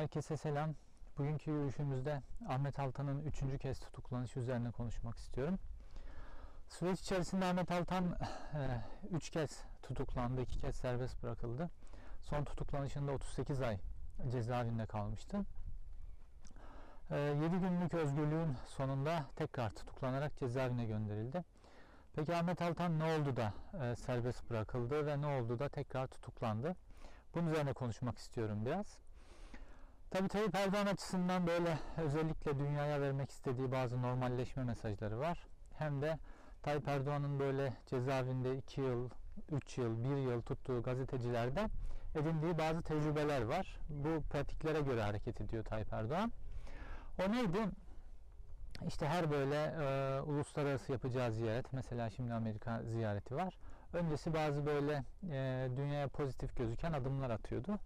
Herkese selam. Bugünkü yürüyüşümüzde Ahmet Altan'ın üçüncü kez tutuklanışı üzerine konuşmak istiyorum. Süreç içerisinde Ahmet Altan 3 kez tutuklandı, 2 kez serbest bırakıldı. Son tutuklanışında 38 ay cezaevinde kalmıştı. 7 günlük özgürlüğün sonunda tekrar tutuklanarak cezaevine gönderildi. Peki Ahmet Altan ne oldu da e, serbest bırakıldı ve ne oldu da tekrar tutuklandı? Bunun üzerine konuşmak istiyorum biraz. Tabi Tayyip Erdoğan açısından böyle özellikle dünyaya vermek istediği bazı normalleşme mesajları var. Hem de Tayyip Erdoğan'ın böyle cezaevinde 2 yıl, 3 yıl, 1 yıl tuttuğu gazetecilerde edindiği bazı tecrübeler var. Bu pratiklere göre hareket ediyor Tayyip Erdoğan. O neydi? İşte her böyle e, uluslararası yapacağı ziyaret, mesela şimdi Amerika ziyareti var. Öncesi bazı böyle e, dünyaya pozitif gözüken adımlar atıyordu.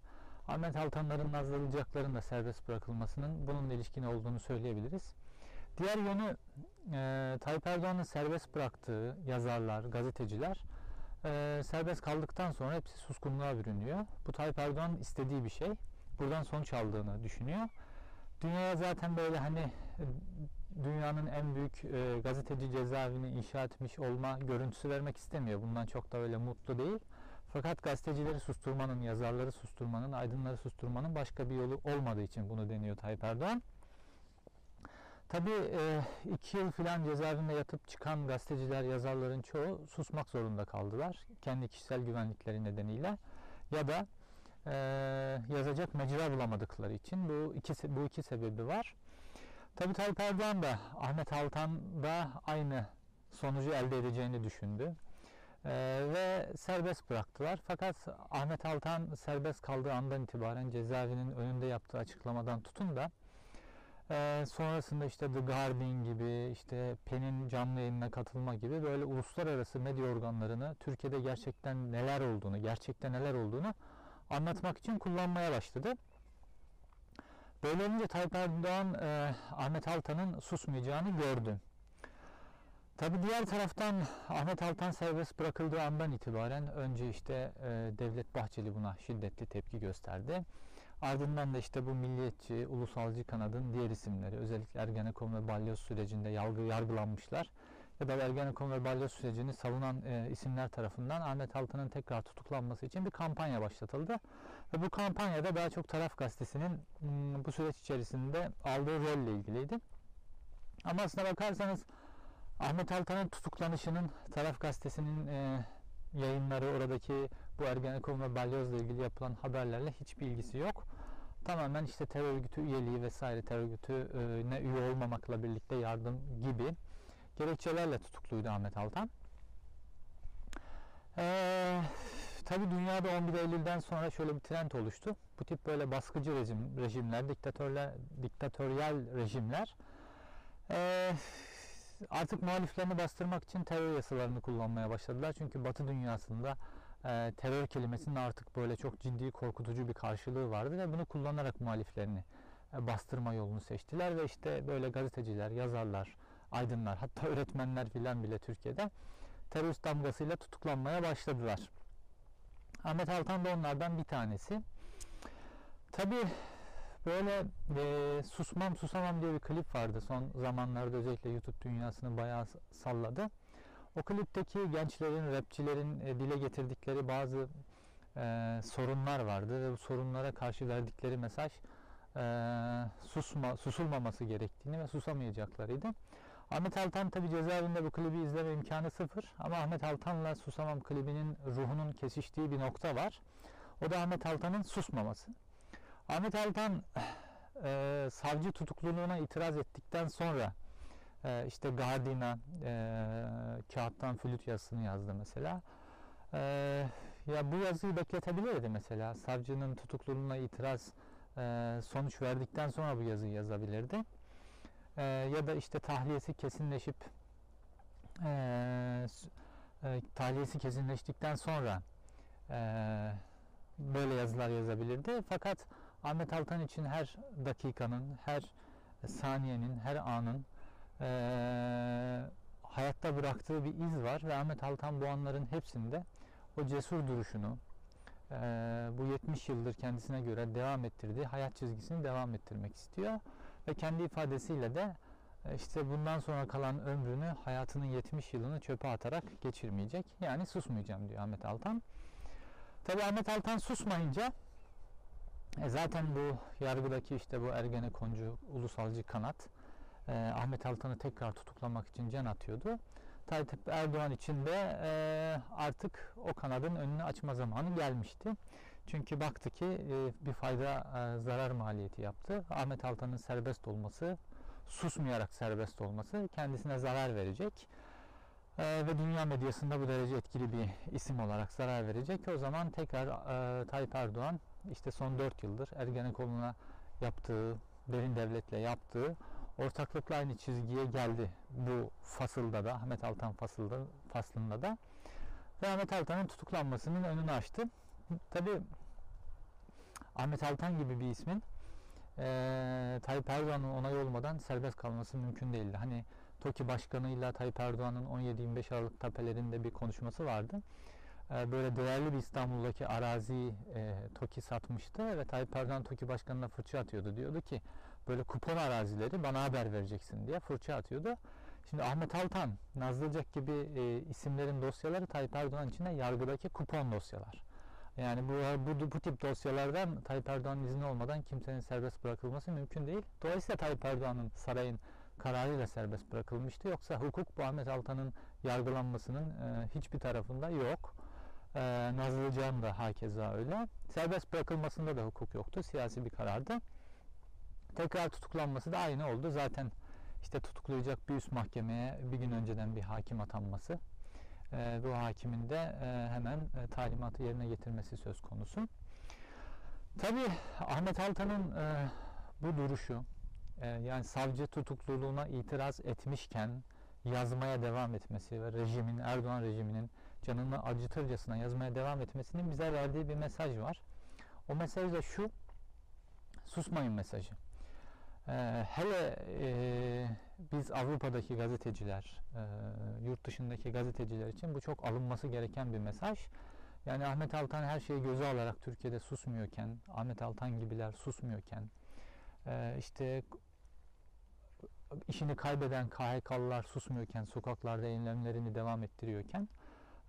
Ahmet Altanların nazlanacakların da serbest bırakılmasının bununla ilişkin olduğunu söyleyebiliriz. Diğer yönü e, Tayyip Erdoğan'ın serbest bıraktığı yazarlar, gazeteciler e, serbest kaldıktan sonra hepsi suskunluğa bürünüyor. Bu Tayyip Erdoğan'ın istediği bir şey. Buradan sonuç aldığını düşünüyor. Dünyaya zaten böyle hani dünyanın en büyük e, gazeteci cezaevini inşa etmiş olma görüntüsü vermek istemiyor. Bundan çok da öyle mutlu değil. Fakat gazetecileri susturmanın, yazarları susturmanın, aydınları susturmanın başka bir yolu olmadığı için bunu deniyor Tayyip Erdoğan. Tabii e, iki yıl filan cezaevinde yatıp çıkan gazeteciler, yazarların çoğu susmak zorunda kaldılar. Kendi kişisel güvenlikleri nedeniyle ya da e, yazacak mecra bulamadıkları için bu iki, bu iki sebebi var. Tabii Tayyip Erdoğan da Ahmet Altan da aynı sonucu elde edeceğini düşündü. Ee, ve serbest bıraktılar. Fakat Ahmet Altan serbest kaldığı andan itibaren cezaevinin önünde yaptığı açıklamadan tutun da e, sonrasında işte The Guardian gibi işte Pen'in canlı yayınına katılma gibi böyle uluslararası medya organlarını Türkiye'de gerçekten neler olduğunu, gerçekten neler olduğunu anlatmak için kullanmaya başladı. Böyle olunca Tayyip Erdoğan e, Ahmet Altan'ın susmayacağını gördü. Tabi diğer taraftan Ahmet Altan serbest bırakıldığı andan itibaren önce işte e, Devlet Bahçeli buna şiddetli tepki gösterdi. Ardından da işte bu milliyetçi, ulusalcı kanadın diğer isimleri özellikle Ergenekon ve Balyoz sürecinde yargı, yargılanmışlar ya da Ergenekon ve Balyoz sürecini savunan e, isimler tarafından Ahmet Altan'ın tekrar tutuklanması için bir kampanya başlatıldı. Ve bu kampanyada daha çok Taraf Gazetesi'nin m, bu süreç içerisinde aldığı rolle ilgiliydi. Ama aslına bakarsanız Ahmet Altan'ın tutuklanışının Taraf Gazetesi'nin e, yayınları oradaki bu Ergenekon ve Balyoz'la ilgili yapılan haberlerle hiçbir ilgisi yok. Tamamen işte terör örgütü üyeliği vesaire terör örgütüne üye olmamakla birlikte yardım gibi gerekçelerle tutukluydu Ahmet Altan. Ee, Tabi dünyada 11 Eylül'den sonra şöyle bir trend oluştu. Bu tip böyle baskıcı rejim, rejimler, diktatörler, diktatöryel rejimler ee, artık muhaliflerini bastırmak için terör yasalarını kullanmaya başladılar. Çünkü Batı dünyasında e, terör kelimesinin artık böyle çok ciddi korkutucu bir karşılığı vardı ve bunu kullanarak muhaliflerini e, bastırma yolunu seçtiler ve işte böyle gazeteciler, yazarlar, aydınlar hatta öğretmenler filan bile Türkiye'de terörist damgasıyla tutuklanmaya başladılar. Ahmet Altan da onlardan bir tanesi. Tabi böyle e, susmam susamam diye bir klip vardı son zamanlarda özellikle YouTube dünyasını bayağı salladı. O klipteki gençlerin, rapçilerin e, dile getirdikleri bazı e, sorunlar vardı ve bu sorunlara karşı verdikleri mesaj e, susma, susulmaması gerektiğini ve susamayacaklarıydı. Ahmet Altan tabi cezaevinde bu klibi izleme imkanı sıfır ama Ahmet Altan'la Susamam klibinin ruhunun kesiştiği bir nokta var. O da Ahmet Altan'ın susmaması. Ahmet Altan e, savcı tutukluluğuna itiraz ettikten sonra e, işte Gardina e, kağıttan flüt yazısını yazdı mesela. E, ya bu yazıyı bekletebilirdi mesela. Savcının tutukluluğuna itiraz e, sonuç verdikten sonra bu yazıyı yazabilirdi. E, ya da işte tahliyesi kesinleşip e, e, tahliyesi kesinleştikten sonra e, böyle yazılar yazabilirdi. Fakat Ahmet Altan için her dakikanın, her saniyenin, her anın e, hayatta bıraktığı bir iz var ve Ahmet Altan bu anların hepsinde o cesur duruşunu, e, bu 70 yıldır kendisine göre devam ettirdiği hayat çizgisini devam ettirmek istiyor. Ve kendi ifadesiyle de işte bundan sonra kalan ömrünü hayatının 70 yılını çöpe atarak geçirmeyecek. Yani susmayacağım diyor Ahmet Altan. Tabi Ahmet Altan susmayınca e, zaten bu yargıdaki işte bu Ergenekoncu ulusalcı kanat e, Ahmet Altan'ı tekrar tutuklamak için can atıyordu. Tayyip Erdoğan için de e, artık o kanadın önünü açma zamanı gelmişti. Çünkü baktı ki e, bir fayda e, zarar maliyeti yaptı. Ahmet Altan'ın serbest olması, susmayarak serbest olması kendisine zarar verecek. E, ve dünya medyasında bu derece etkili bir isim olarak zarar verecek. O zaman tekrar e, Tayyip Erdoğan işte son 4 yıldır Ergenekon'una yaptığı, derin devletle yaptığı ortaklıkla aynı çizgiye geldi bu fasılda da Ahmet Altan fasılda, faslında da ve Ahmet Altan'ın tutuklanmasının önünü açtı. Tabi Ahmet Altan gibi bir ismin e, Tayyip Erdoğan'ın onayı olmadan serbest kalması mümkün değildi. Hani TOKİ Başkanı'yla Tayyip Erdoğan'ın 17-25 Aralık tapelerinde bir konuşması vardı. E, böyle değerli bir İstanbul'daki arazi e, TOKİ satmıştı ve Tayyip Erdoğan TOKİ Başkanı'na fırça atıyordu. Diyordu ki böyle kupon arazileri bana haber vereceksin diye fırça atıyordu. Şimdi Ahmet Altan, Nazlıcak gibi e, isimlerin dosyaları Tayyip Erdoğan için de yargıdaki kupon dosyalar. Yani bu, bu, bu tip dosyalardan Tayyip Erdoğan'ın izni olmadan kimsenin serbest bırakılması mümkün değil. Dolayısıyla Tayyip Erdoğan'ın sarayın kararıyla serbest bırakılmıştı. Yoksa hukuk bu Ahmet Altan'ın yargılanmasının e, hiçbir tarafında yok. E, Nazlıcak'ın da hakeza öyle. Serbest bırakılmasında da hukuk yoktu. Siyasi bir karardı. Tekrar tutuklanması da aynı oldu. Zaten işte tutuklayacak bir üst mahkemeye bir gün önceden bir hakim atanması e, bu hakimin de e, hemen e, talimatı yerine getirmesi söz konusu. Tabi Ahmet Altan'ın bu duruşu yani savcı tutukluluğuna itiraz etmişken yazmaya devam etmesi ve rejimin Erdoğan rejiminin canını acıtırcasına yazmaya devam etmesinin bize verdiği bir mesaj var. O mesaj da şu susmayın mesajı. Ee, hele e, biz Avrupa'daki gazeteciler, e, yurt dışındaki gazeteciler için bu çok alınması gereken bir mesaj. Yani Ahmet Altan her şeyi göze alarak Türkiye'de susmuyorken, Ahmet Altan gibiler susmuyorken, e, işte işini kaybeden KHK'lılar susmuyorken, sokaklarda eylemlerini devam ettiriyorken,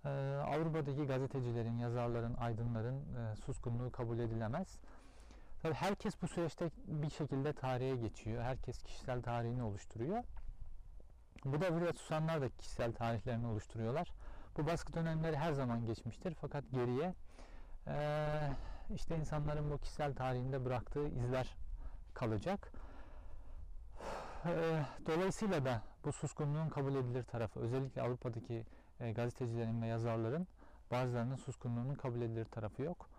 e, Avrupa'daki gazetecilerin, yazarların, aydınların e, suskunluğu kabul edilemez. Tabii herkes bu süreçte bir şekilde tarihe geçiyor. Herkes kişisel tarihini oluşturuyor. Bu buraya susanlar da kişisel tarihlerini oluşturuyorlar. Bu baskı dönemleri her zaman geçmiştir. Fakat geriye e, işte insanların bu kişisel tarihinde bıraktığı izler kalacak. E, dolayısıyla da bu suskunluğun kabul edilir tarafı özellikle Avrupa'daki e, gazetecilerin ve yazarların bazılarının suskunluğunun kabul edilir tarafı yok.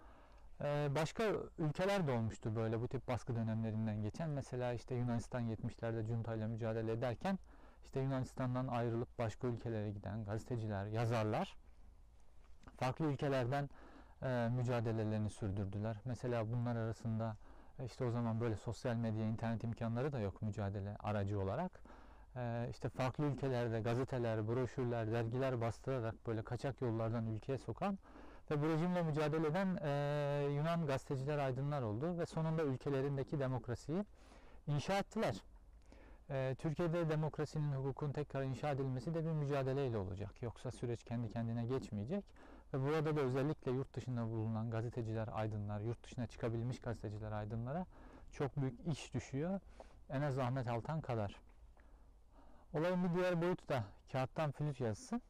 Ee, başka ülkeler de olmuştu böyle bu tip baskı dönemlerinden geçen. Mesela işte Yunanistan 70'lerde junta ile mücadele ederken işte Yunanistan'dan ayrılıp başka ülkelere giden gazeteciler, yazarlar farklı ülkelerden e, mücadelelerini sürdürdüler. Mesela bunlar arasında e, işte o zaman böyle sosyal medya, internet imkanları da yok mücadele aracı olarak. E, işte farklı ülkelerde gazeteler, broşürler, dergiler bastırarak böyle kaçak yollardan ülkeye sokan ve bu rejimle mücadele eden e, Yunan gazeteciler, aydınlar oldu ve sonunda ülkelerindeki demokrasiyi inşa ettiler. E, Türkiye'de demokrasinin, hukukun tekrar inşa edilmesi de bir mücadeleyle olacak. Yoksa süreç kendi kendine geçmeyecek. Ve burada da özellikle yurt dışında bulunan gazeteciler, aydınlar, yurt dışına çıkabilmiş gazeteciler, aydınlara çok büyük iş düşüyor. En az Ahmet Altan kadar. Olayın bir diğer boyutu da kağıttan flüt yazısı.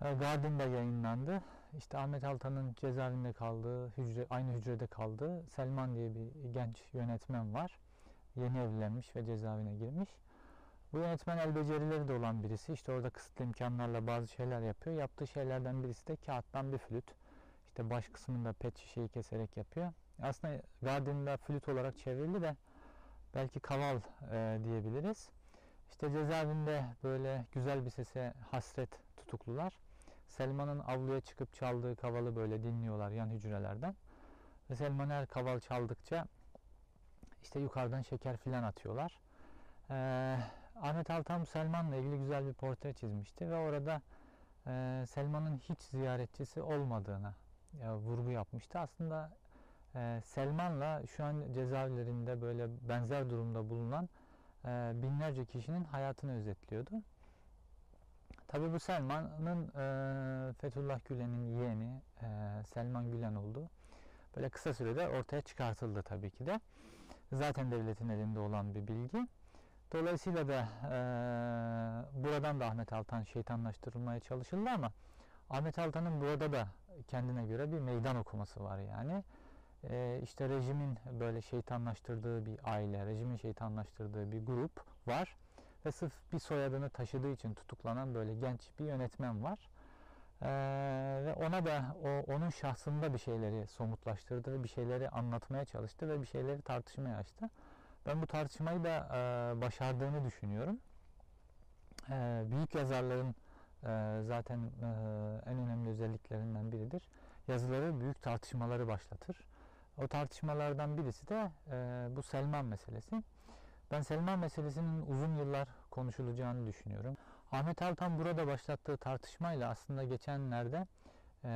E, Guardian'da yayınlandı. İşte Ahmet Altan'ın cezaevinde kaldığı, hücre, aynı hücrede kaldığı Selman diye bir genç yönetmen var. Yeni evlenmiş ve cezaevine girmiş. Bu yönetmen el becerileri de olan birisi. İşte orada kısıtlı imkanlarla bazı şeyler yapıyor. Yaptığı şeylerden birisi de kağıttan bir flüt. İşte baş kısmında pet şişeyi keserek yapıyor. Aslında Guardian'da flüt olarak çevrildi de belki kaval e, diyebiliriz. İşte cezaevinde böyle güzel bir sese hasret tutuklular. Selman'ın avluya çıkıp çaldığı kavalı böyle dinliyorlar yan hücrelerden. Ve Selman her kaval çaldıkça işte yukarıdan şeker filan atıyorlar. Ee, Ahmet Altan Selman'la ilgili güzel bir portre çizmişti ve orada e, Selman'ın hiç ziyaretçisi olmadığına e, vurgu yapmıştı. Aslında e, Selman'la şu an cezaevlerinde böyle benzer durumda bulunan e, binlerce kişinin hayatını özetliyordu. Tabi bu Selman'ın e, Fethullah Gülen'in yeğeni e, Selman Gülen oldu. Böyle kısa sürede ortaya çıkartıldı tabii ki de. Zaten devletin elinde olan bir bilgi. Dolayısıyla da e, buradan da Ahmet Altan şeytanlaştırılmaya çalışıldı ama Ahmet Altan'ın burada da kendine göre bir meydan okuması var yani. E, işte rejimin böyle şeytanlaştırdığı bir aile, rejimin şeytanlaştırdığı bir grup var ve sırf bir soyadını taşıdığı için tutuklanan böyle genç bir yönetmen var. Ee, ve ona da o onun şahsında bir şeyleri somutlaştırdı, bir şeyleri anlatmaya çalıştı ve bir şeyleri tartışmaya açtı. Ben bu tartışmayı da e, başardığını düşünüyorum. E, büyük yazarların e, zaten e, en önemli özelliklerinden biridir. Yazıları büyük tartışmaları başlatır. O tartışmalardan birisi de e, bu Selman meselesi. Ben Selman meselesinin uzun yıllar konuşulacağını düşünüyorum. Ahmet Altan burada başlattığı tartışmayla aslında geçenlerde e,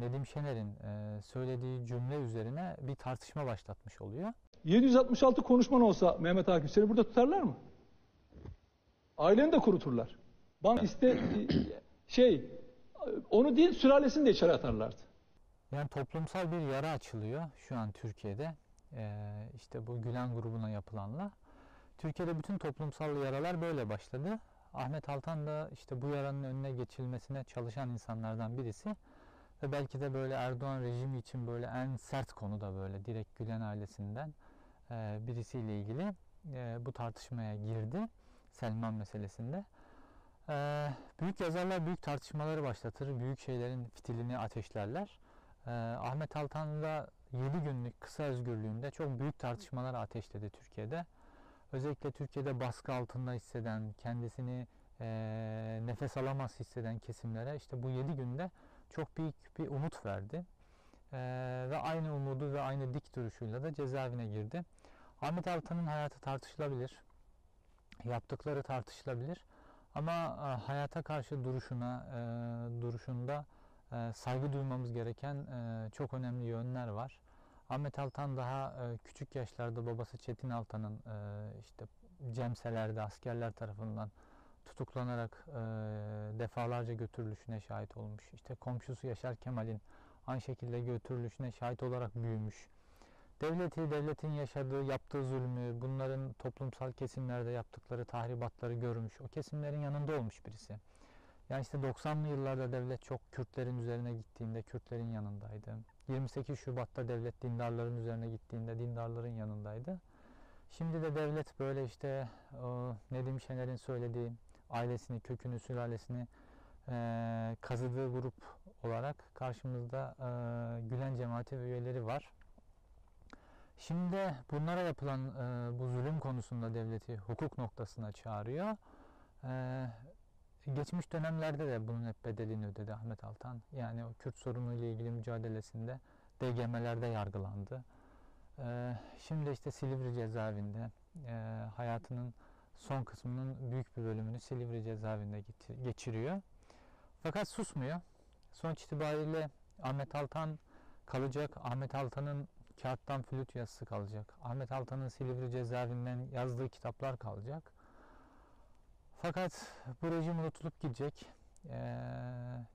Nedim Şener'in e, söylediği cümle üzerine bir tartışma başlatmış oluyor. 766 konuşman olsa Mehmet Akif seni burada tutarlar mı? Aileni de kuruturlar. Bank iste şey onu değil sülalesini de içeri atarlardı. Yani toplumsal bir yara açılıyor şu an Türkiye'de. E, işte bu Gülen grubuna yapılanla. Türkiye'de bütün toplumsal yaralar böyle başladı. Ahmet Altan da işte bu yaranın önüne geçilmesine çalışan insanlardan birisi. Ve belki de böyle Erdoğan rejimi için böyle en sert konuda böyle direkt Gülen ailesinden e, birisiyle ilgili e, bu tartışmaya girdi. Selman meselesinde. E, büyük yazarlar büyük tartışmaları başlatır. Büyük şeylerin fitilini ateşlerler. E, Ahmet Altan da 7 günlük kısa özgürlüğünde çok büyük tartışmalar ateşledi Türkiye'de özellikle Türkiye'de baskı altında hisseden, kendisini e, nefes alamaz hisseden kesimlere işte bu 7 günde çok büyük bir umut verdi. E, ve aynı umudu ve aynı dik duruşuyla da cezaevine girdi. Ahmet Altan'ın hayatı tartışılabilir. Yaptıkları tartışılabilir. Ama e, hayata karşı duruşuna, e, duruşunda e, saygı duymamız gereken e, çok önemli yönler var. Ahmet Altan daha e, küçük yaşlarda babası Çetin Altan'ın e, işte Cemselerde askerler tarafından tutuklanarak defalarca götürülüşüne şahit olmuş. İşte komşusu Yaşar Kemal'in aynı şekilde götürülüşüne şahit olarak büyümüş. Devleti, devletin yaşadığı, yaptığı zulmü, bunların toplumsal kesimlerde yaptıkları tahribatları görmüş. O kesimlerin yanında olmuş birisi. Yani işte 90'lı yıllarda devlet çok Kürtlerin üzerine gittiğinde Kürtlerin yanındaydı. 28 Şubat'ta devlet dindarların üzerine gittiğinde dindarların yanındaydı. Şimdi de devlet böyle işte Nedim Şener'in söylediği ailesini, kökünü, sülalesini e, kazıdığı grup olarak karşımızda e, Gülen cemaati üyeleri var. Şimdi bunlara yapılan e, bu zulüm konusunda devleti hukuk noktasına çağırıyor. E, Geçmiş dönemlerde de bunun hep bedelini ödedi Ahmet Altan. Yani o Kürt sorunu ile ilgili mücadelesinde DGM'lerde yargılandı. Ee, şimdi işte Silivri cezaevinde e, hayatının son kısmının büyük bir bölümünü Silivri cezaevinde geçiriyor. Fakat susmuyor. Sonuç itibariyle Ahmet Altan kalacak. Ahmet Altan'ın kağıttan flüt yazısı kalacak. Ahmet Altan'ın Silivri cezaevinden yazdığı kitaplar kalacak. Fakat bu rejim unutulup gidecek. Ee,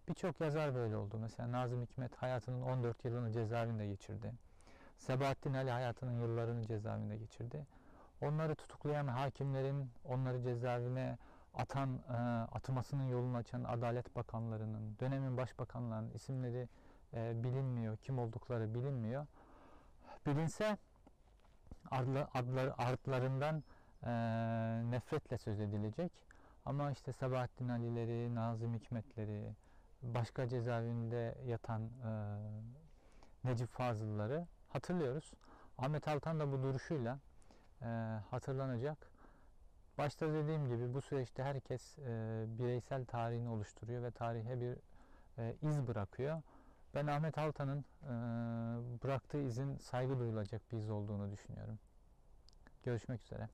Birçok yazar böyle oldu. Mesela Nazım Hikmet hayatının 14 yılını cezaevinde geçirdi. Sebahattin Ali hayatının yıllarını cezaevinde geçirdi. Onları tutuklayan hakimlerin, onları cezaevine atan, e, atmasının yolunu açan Adalet Bakanlarının, dönemin başbakanlarının isimleri e, bilinmiyor, kim oldukları bilinmiyor. Bilinse adlı, adları, adlarından e, nefretle söz edilecek. Ama işte Sabahattin Ali'leri, Nazım Hikmetleri, başka cezaevinde yatan e, Necip Fazıl'ları hatırlıyoruz. Ahmet Altan da bu duruşuyla e, hatırlanacak. Başta dediğim gibi bu süreçte herkes e, bireysel tarihini oluşturuyor ve tarihe bir e, iz bırakıyor. Ben Ahmet Altan'ın e, bıraktığı izin saygı duyulacak bir iz olduğunu düşünüyorum. Görüşmek üzere.